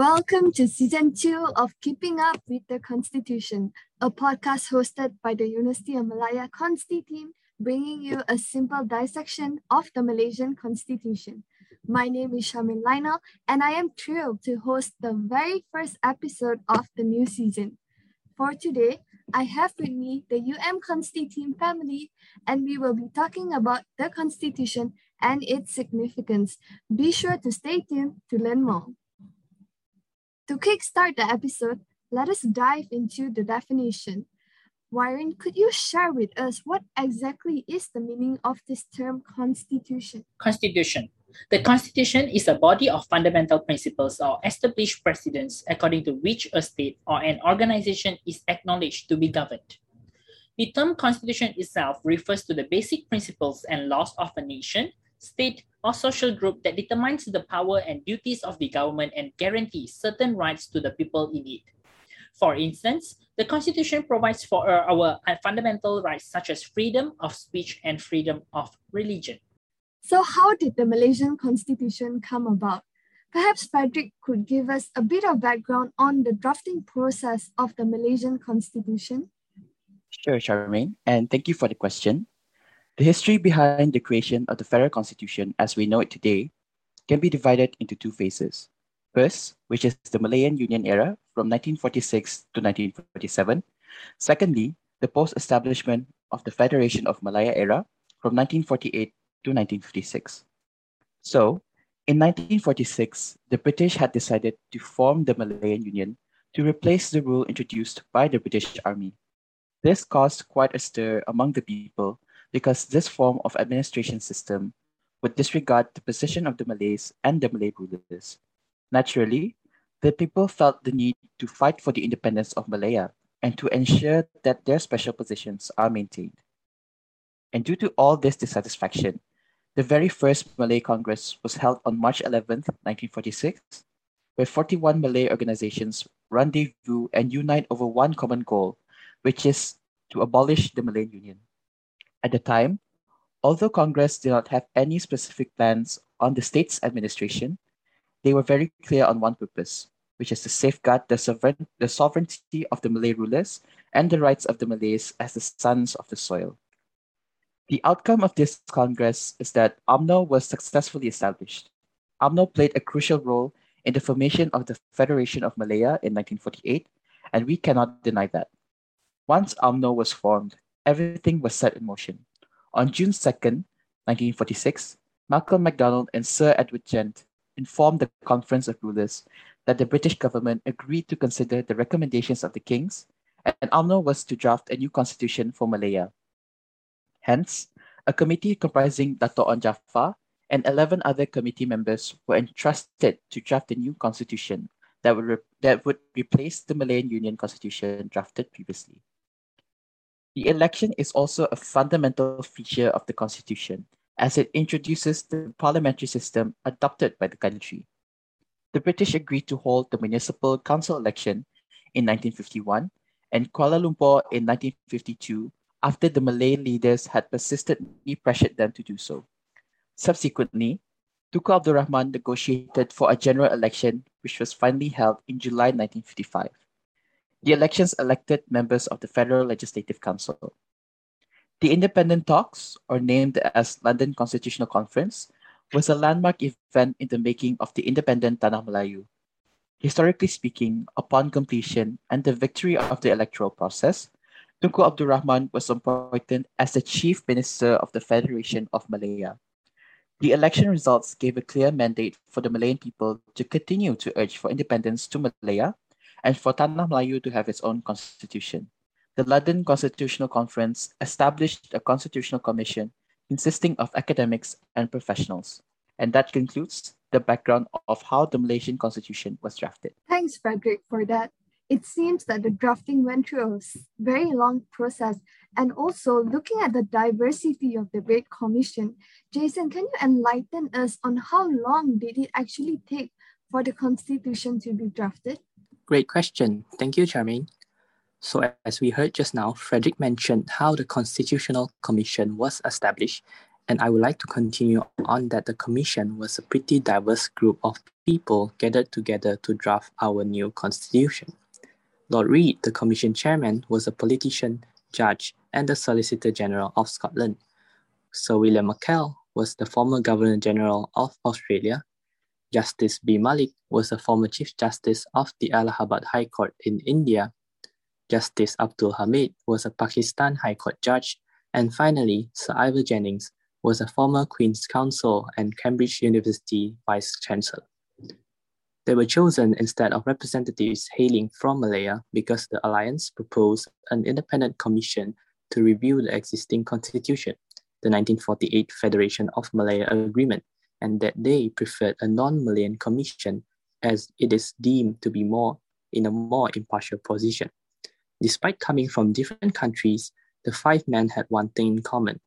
Welcome to season two of Keeping Up with the Constitution, a podcast hosted by the University of Malaya Consti team, bringing you a simple dissection of the Malaysian Constitution. My name is Charmaine Lionel, and I am thrilled to host the very first episode of the new season. For today, I have with me the UM Consti team family, and we will be talking about the Constitution and its significance. Be sure to stay tuned to learn more. To kickstart the episode, let us dive into the definition. Warren, could you share with us what exactly is the meaning of this term constitution? Constitution. The Constitution is a body of fundamental principles or established precedents according to which a state or an organization is acknowledged to be governed. The term Constitution itself refers to the basic principles and laws of a nation, state, or social group that determines the power and duties of the government and guarantees certain rights to the people in it. For instance, the Constitution provides for uh, our uh, fundamental rights such as freedom of speech and freedom of religion. So, how did the Malaysian Constitution come about? Perhaps Frederick could give us a bit of background on the drafting process of the Malaysian Constitution. Sure, Charmaine, and thank you for the question. The history behind the creation of the Federal Constitution as we know it today can be divided into two phases. First, which is the Malayan Union era from 1946 to 1947. Secondly, the post-establishment of the Federation of Malaya era from 1948 to 1956. So, in 1946, the British had decided to form the Malayan Union to replace the rule introduced by the British Army. This caused quite a stir among the people because this form of administration system would disregard the position of the Malays and the Malay rulers. Naturally, the people felt the need to fight for the independence of Malaya and to ensure that their special positions are maintained. And due to all this dissatisfaction, the very first Malay Congress was held on March 11, 1946, where 41 Malay organizations rendezvous and unite over one common goal, which is to abolish the Malay Union. At the time, although Congress did not have any specific plans on the state's administration, they were very clear on one purpose, which is to safeguard the, sovereign, the sovereignty of the Malay rulers and the rights of the Malays as the sons of the soil. The outcome of this Congress is that UMNO was successfully established. UMNO played a crucial role in the formation of the Federation of Malaya in 1948, and we cannot deny that. Once UMNO was formed, everything was set in motion. On June 2nd, 1946, Malcolm MacDonald and Sir Edward Gent informed the Conference of Rulers that the British government agreed to consider the recommendations of the kings, and UMNO was to draft a new constitution for Malaya. Hence, a committee comprising Dato' Onn Jaafar and 11 other committee members were entrusted to draft a new constitution that would, re- that would replace the Malayan Union constitution drafted previously. The election is also a fundamental feature of the Constitution, as it introduces the parliamentary system adopted by the country. The British agreed to hold the municipal council election in 1951 and Kuala Lumpur in 1952 after the Malay leaders had persistently pressured them to do so. Subsequently, Tunku Abdul Rahman negotiated for a general election, which was finally held in July 1955. The elections elected members of the Federal Legislative Council. The independent talks, or named as London Constitutional Conference, was a landmark event in the making of the independent Tanah Melayu. Historically speaking, upon completion and the victory of the electoral process, Tunku Abdul Rahman was appointed as the Chief Minister of the Federation of Malaya. The election results gave a clear mandate for the Malayan people to continue to urge for independence to Malaya and for Tanah Melayu to have its own constitution. The London Constitutional Conference established a constitutional commission consisting of academics and professionals. And that concludes the background of how the Malaysian constitution was drafted. Thanks, Frederick, for that. It seems that the drafting went through a very long process. And also, looking at the diversity of the Reid Commission, Jason, can you enlighten us on how long did it actually take for the Constitution to be drafted? Great question. Thank you, Charmaine. So, as we heard just now, Frederick mentioned how the Constitutional Commission was established And I would like to continue on that the commission was a pretty diverse group of people gathered together to draft our new constitution. Lord Reid, the commission chairman, was a politician, judge, and the Solicitor General of Scotland. Sir William McKell was the former Governor General of Australia. Justice B. Malik was a former Chief Justice of the Allahabad High Court in India. Justice Abdul Hamid was a Pakistan High Court judge. And finally, Sir Ivor Jennings was a former Queen's Counsel and Cambridge University Vice Chancellor. They were chosen instead of representatives hailing from Malaya because the alliance proposed an independent commission to review the existing constitution, the 1948 Federation of Malaya Agreement, and that they preferred a non-Malayan commission as it is deemed to be more in a more impartial position. Despite coming from different countries, the five men had one thing in common.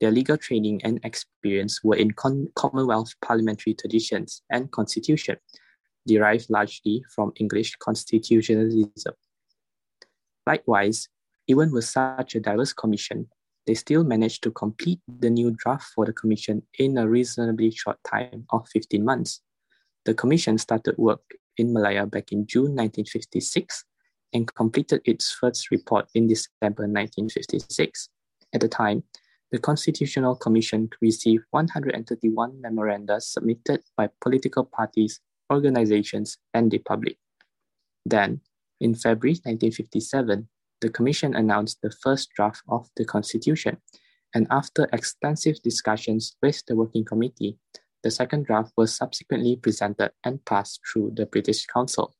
Their legal training and experience were in con- Commonwealth parliamentary traditions and constitution, derived largely from English constitutionalism. Likewise, even with such a diverse commission, they still managed to complete the new draft for the commission in a reasonably short time of 15 months. The commission started work in Malaya back in June 1956 and completed its first report in December 1956. At the time, the Constitutional Commission received 131 memoranda submitted by political parties organizations, and the public. Then, in February 1957, the Commission announced the first draft of the Constitution, and after extensive discussions with the Working Committee, the second draft was subsequently presented and passed through the British Council.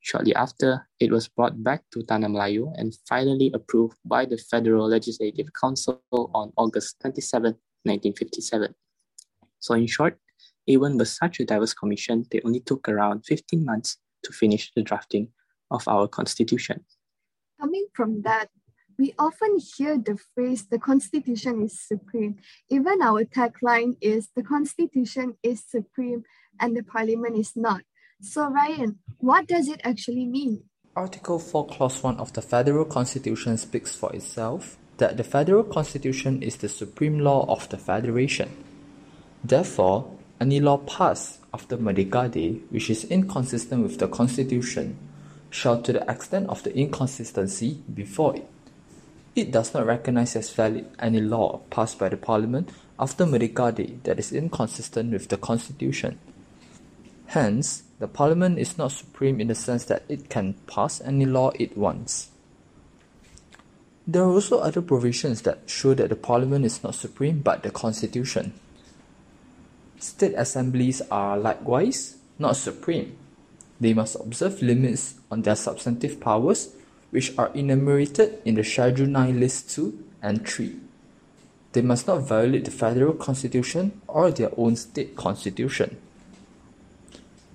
Shortly after, it was brought back to Tanah Melayu and finally approved by the Federal Legislative Council on August 27, 1957. So in short, even with such a diverse commission, they only took around 15 months to finish the drafting of our constitution. Coming from that, we often hear the phrase, the constitution is supreme. Even our tagline is, the constitution is supreme and the parliament is not. So Ryan, what does it actually mean? Article 4 Clause 1 of the Federal Constitution speaks for itself that the Federal Constitution is the supreme law of the Federation. Therefore, any law passed after Merdeka Day which is inconsistent with the Constitution shall to the extent of the inconsistency before it. It does not recognize as valid any law passed by the Parliament after Merdeka Day that is inconsistent with the Constitution. Hence, the Parliament is not supreme in the sense that it can pass any law it wants. There are also other provisions that show that the Parliament is not supreme but the Constitution. State assemblies are likewise not supreme. They must observe limits on their substantive powers, which are enumerated in the Schedule 9 List 2 and 3. They must not violate the federal constitution or their own state constitution.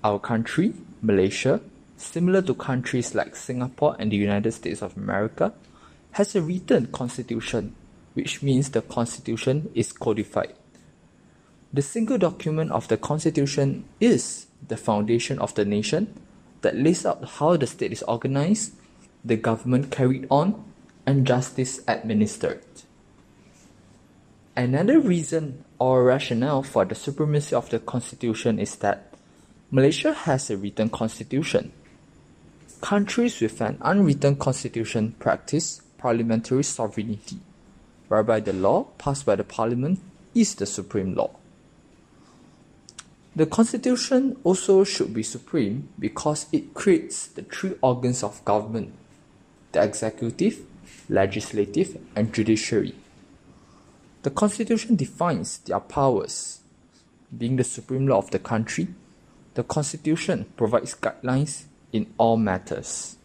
Our country, Malaysia, similar to countries like Singapore and the United States of America, has a written constitution, which means the constitution is codified. The single document of the Constitution is the foundation of the nation that lays out how the state is organized, the government carried on, and justice administered. Another reason or rationale for the supremacy of the Constitution is that Malaysia has a written constitution. Countries with an unwritten constitution practice parliamentary sovereignty, whereby the law passed by the parliament is the supreme law. The Constitution also should be supreme because it creates the three organs of government the executive, legislative, and judiciary. The Constitution defines their powers. Being the supreme law of the country, the Constitution provides guidelines in all matters.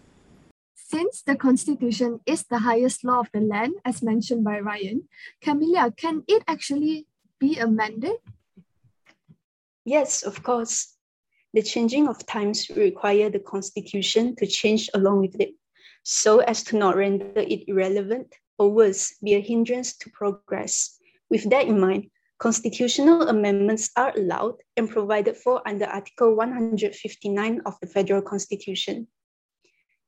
Since the Constitution is the highest law of the land, as mentioned by Ryan, Camilla, can it actually be amended? Yes, of course. The changing of times require the constitution to change along with it, so as to not render it irrelevant or worse, be a hindrance to progress. With that in mind, constitutional amendments are allowed and provided for under Article 159 of the Federal Constitution.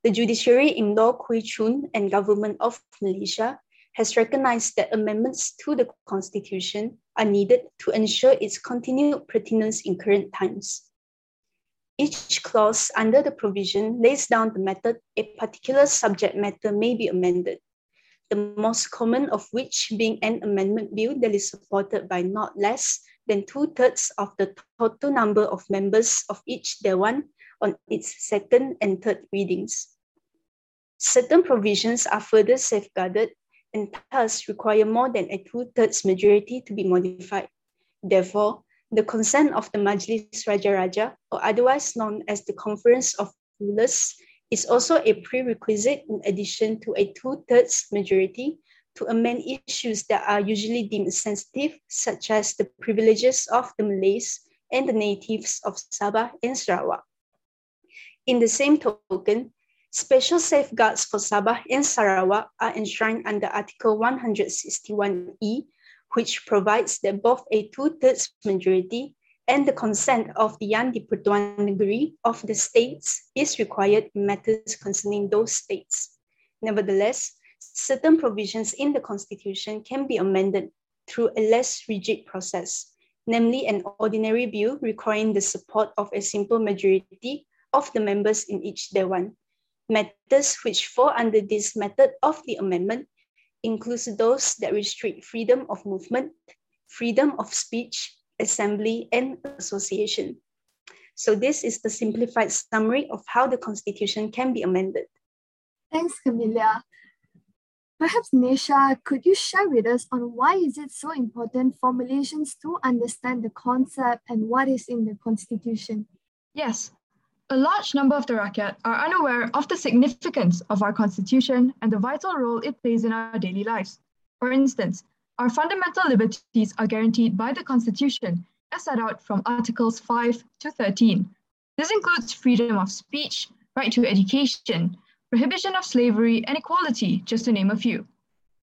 The judiciary in Loh Kooi Choon and Government of Malaysia has recognized that amendments to the Constitution are needed to ensure its continued pertinence in current times. Each clause under the provision lays down the method a particular subject matter may be amended, the most common of which being an amendment bill that is supported by not less than two-thirds of the total number of members of each Dewan on its second and third readings. Certain provisions are further safeguarded and thus require more than a two-thirds majority to be modified. Therefore, the consent of the Majlis Raja Raja, or otherwise known as the Conference of Rulers, is also a prerequisite in addition to a two-thirds majority to amend issues that are usually deemed sensitive, such as the privileges of the Malays and the natives of Sabah and Sarawak. In the same token, special safeguards for Sabah and Sarawak are enshrined under Article 161E which provides that both a two-thirds majority and the consent of the Yang di-Pertuan Negeri of the states is required in matters concerning those states. Nevertheless, certain provisions in the Constitution can be amended through a less rigid process, namely an ordinary bill requiring the support of a simple majority of the members in each Dewan. Matters which fall under this method of the amendment includes those that restrict freedom of movement, freedom of speech, assembly, and association. So this is the simplified summary of how the Constitution can be amended. Thanks, Camilla. Perhaps Nisha, could you share with us on why is it so important for Malaysians to understand the concept and what is in the Constitution? Yes, a large number of the Rakyat are unaware of the significance of our constitution and the vital role it plays in our daily lives. For instance, our fundamental liberties are guaranteed by the constitution as set out from Articles 5 to 13. This includes freedom of speech, right to education, prohibition of slavery, and equality, just to name a few.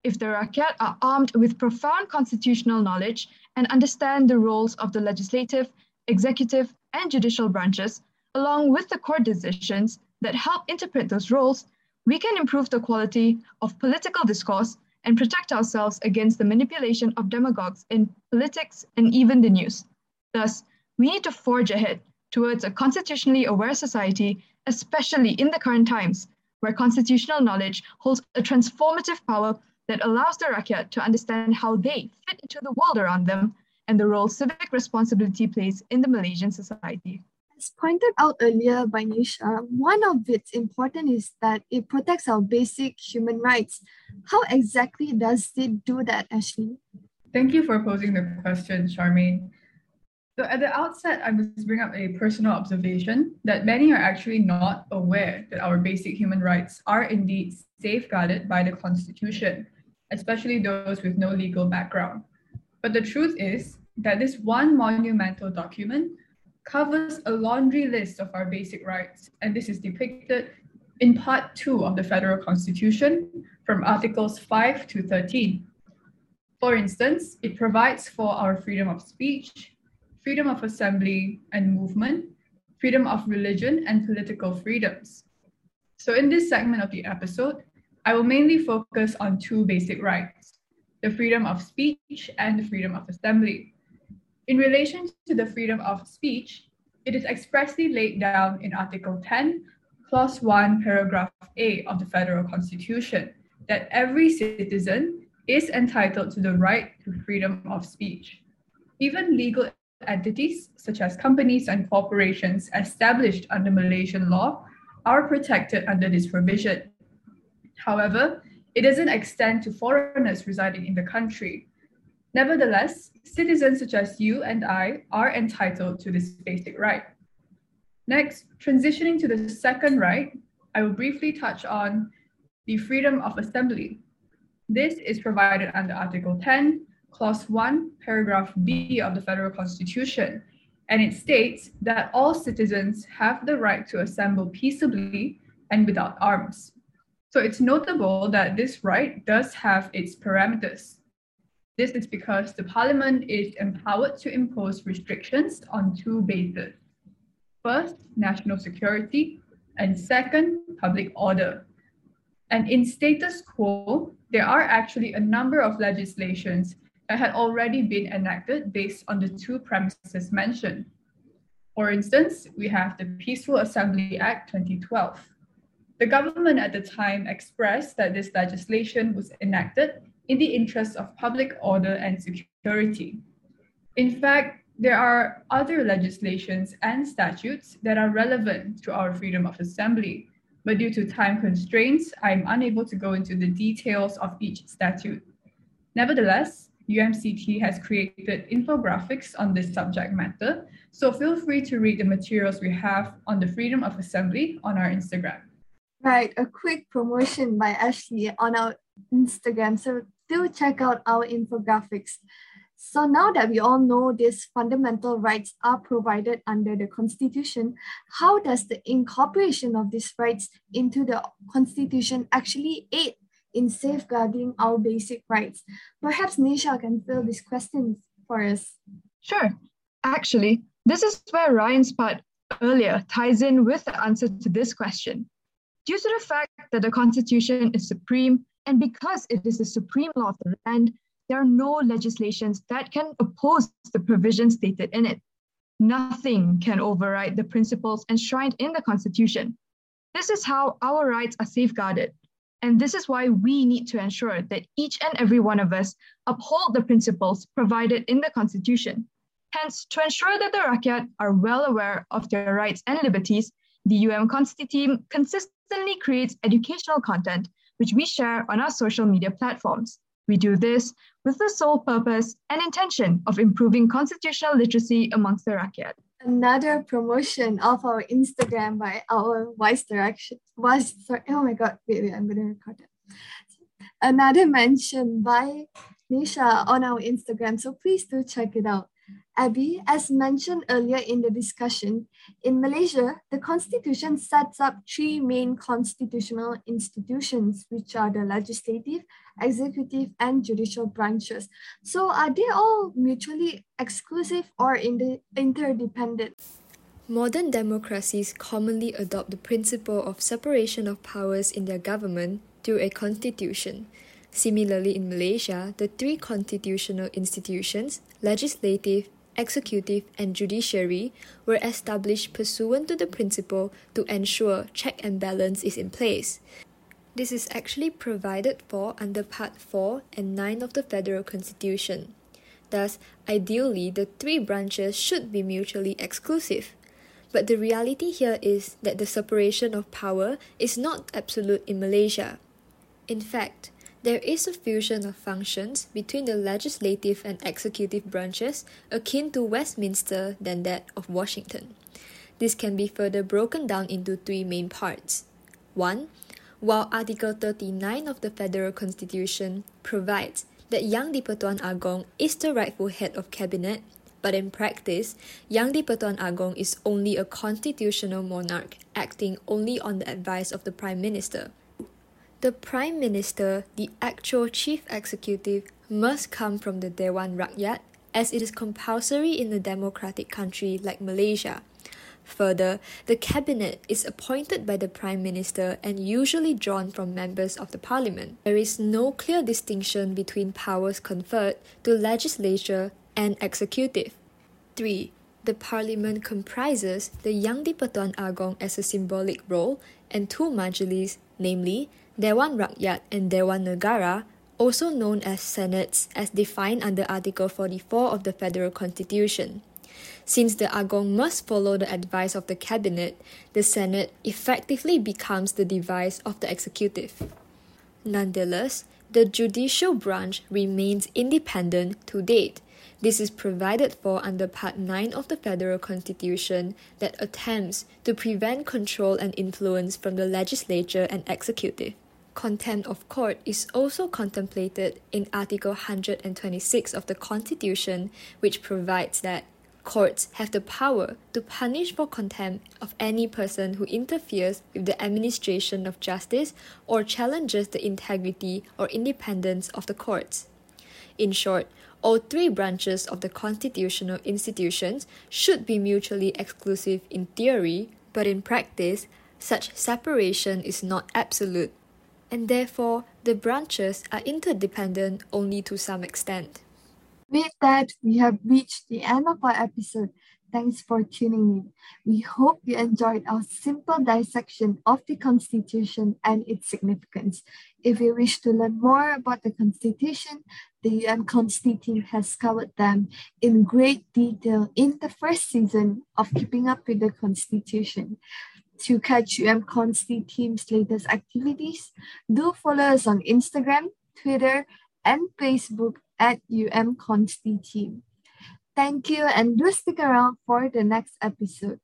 If the Rakyat are armed with profound constitutional knowledge and understand the roles of the legislative, executive, and judicial branches, along with the court decisions that help interpret those roles, we can improve the quality of political discourse and protect ourselves against the manipulation of demagogues in politics and even the news. Thus, we need to forge ahead towards a constitutionally aware society, especially in the current times, where constitutional knowledge holds a transformative power that allows the rakyat to understand how they fit into the world around them and the role civic responsibility plays in the Malaysian society. As pointed out earlier by Nisha, one of its importance is that it protects our basic human rights. How exactly does it do that, Ashley? Thank you for posing the question, Charmaine. So at the outset, I must bring up a personal observation that many are actually not aware that our basic human rights are indeed safeguarded by the Constitution, especially those with no legal background. But the truth is that this one monumental document covers a laundry list of our basic rights, and this is depicted in Part 2 of the Federal Constitution from Articles 5 to 13. For instance, it provides for our freedom of speech, freedom of assembly and movement, freedom of religion, and political freedoms. So, in this segment of the episode, I will mainly focus on two basic rights the freedom of speech and the freedom of assembly. In relation to the freedom of speech, it is expressly laid down in Article 10, Clause 1, Paragraph A of the Federal Constitution that every citizen is entitled to the right to freedom of speech. Even legal entities, such as companies and corporations established under Malaysian law, are protected under this provision. However, it doesn't extend to foreigners residing in the country, Nevertheless, citizens such as you and I are entitled to this basic right. Next, transitioning to the second right, I will briefly touch on the freedom of assembly. This is provided under Article 10, Clause 1, Paragraph B of the Federal Constitution, and it states that all citizens have the right to assemble peaceably and without arms. So it's notable that this right does have its parameters. This is because the parliament is empowered to impose restrictions on two bases. First, national security, and second, public order. And in status quo, there are actually a number of legislations that had already been enacted based on the two premises mentioned. For instance, we have the Peaceful Assembly Act 2012. The government at the time expressed that this legislation was enacted in the interest of public order and security. In fact, there are other legislations and statutes that are relevant to our freedom of assembly, but due to time constraints, I'm unable to go into the details of each statute. Nevertheless, UMCT has created infographics on this subject matter, so feel free to read the materials we have on the freedom of assembly on our Instagram. Right, a quick promotion by Ashley on our Instagram. So do check out our infographics. So now that we all know these fundamental rights are provided under the Constitution, how does the incorporation of these rights into the Constitution actually aid in safeguarding our basic rights? Perhaps Nisha can fill these questions for us. Sure. Actually, this is where Ryan's part earlier ties in with the answer to this question. Due to the fact that the Constitution is supreme, and because it is the supreme law of the land, there are no legislations that can oppose the provisions stated in it. Nothing can override the principles enshrined in the Constitution. This is how our rights are safeguarded. And this is why we need to ensure that each and every one of us uphold the principles provided in the Constitution. Hence, to ensure that the Rakyat are well aware of their rights and liberties, the UM Consti team consistently consistently creates educational content, which we share on our social media platforms. We do this with the sole purpose and intention of improving constitutional literacy amongst the Rakyat. Another promotion of our Instagram by our vice direction was sorry, oh my god, wait, wait, I'm gonna record it. Another mention by Nisha on our Instagram, so please do check it out. Abby, as mentioned earlier in the discussion, in Malaysia, the constitution sets up three main constitutional institutions, which are the legislative, executive, and judicial branches. So are they all mutually exclusive or in the interdependent? Modern democracies commonly adopt the principle of separation of powers in their government through a constitution. Similarly, in Malaysia, the three constitutional institutions, legislative, executive, and judiciary were established pursuant to the principle to ensure check and balance is in place. This is actually provided for under Part 4 and 9 of the Federal Constitution. Thus, ideally, the three branches should be mutually exclusive. But the reality here is that the separation of power is not absolute in Malaysia. In fact, there is a fusion of functions between the legislative and executive branches akin to Westminster than that of Washington. This can be further broken down into three main parts. 1. While Article 39 of the Federal Constitution provides that Yang di-Pertuan Agong is the rightful head of cabinet, but in practice, Yang di-Pertuan Agong is only a constitutional monarch acting only on the advice of the Prime Minister. The Prime Minister, the actual chief executive, must come from the Dewan Rakyat as it is compulsory in a democratic country like Malaysia. Further, the cabinet is appointed by the Prime Minister and usually drawn from members of the Parliament. There is no clear distinction between powers conferred to legislature and executive. 3. The Parliament comprises the Yang di-Pertuan Agong as a symbolic role and two majlis, namely Dewan Rakyat and Dewan Negara, also known as Senates as defined under Article 44 of the Federal Constitution. Since the Agong must follow the advice of the Cabinet, the Senate effectively becomes the device of the executive. Nonetheless, the judicial branch remains independent to date. This is provided for under Part 9 of the Federal Constitution that attempts to prevent control and influence from the legislature and executive. Contempt of court is also contemplated in Article 126 of the Constitution, which provides that courts have the power to punish for contempt of any person who interferes with the administration of justice or challenges the integrity or independence of the courts. In short, all three branches of the constitutional institutions should be mutually exclusive in theory, but in practice, such separation is not absolute and therefore the branches are interdependent only to some extent. With that, we have reached the end of our episode. Thanks for tuning in. We hope you enjoyed our simple dissection of the Constitution and its significance. If you wish to learn more about the Constitution, the UN Consti team has covered them in great detail in the first season of Keeping Up with the Constitution. To catch UM Consti team's latest activities, do follow us on Instagram, Twitter, and Facebook at UM Consti team. Thank you and do stick around for the next episode.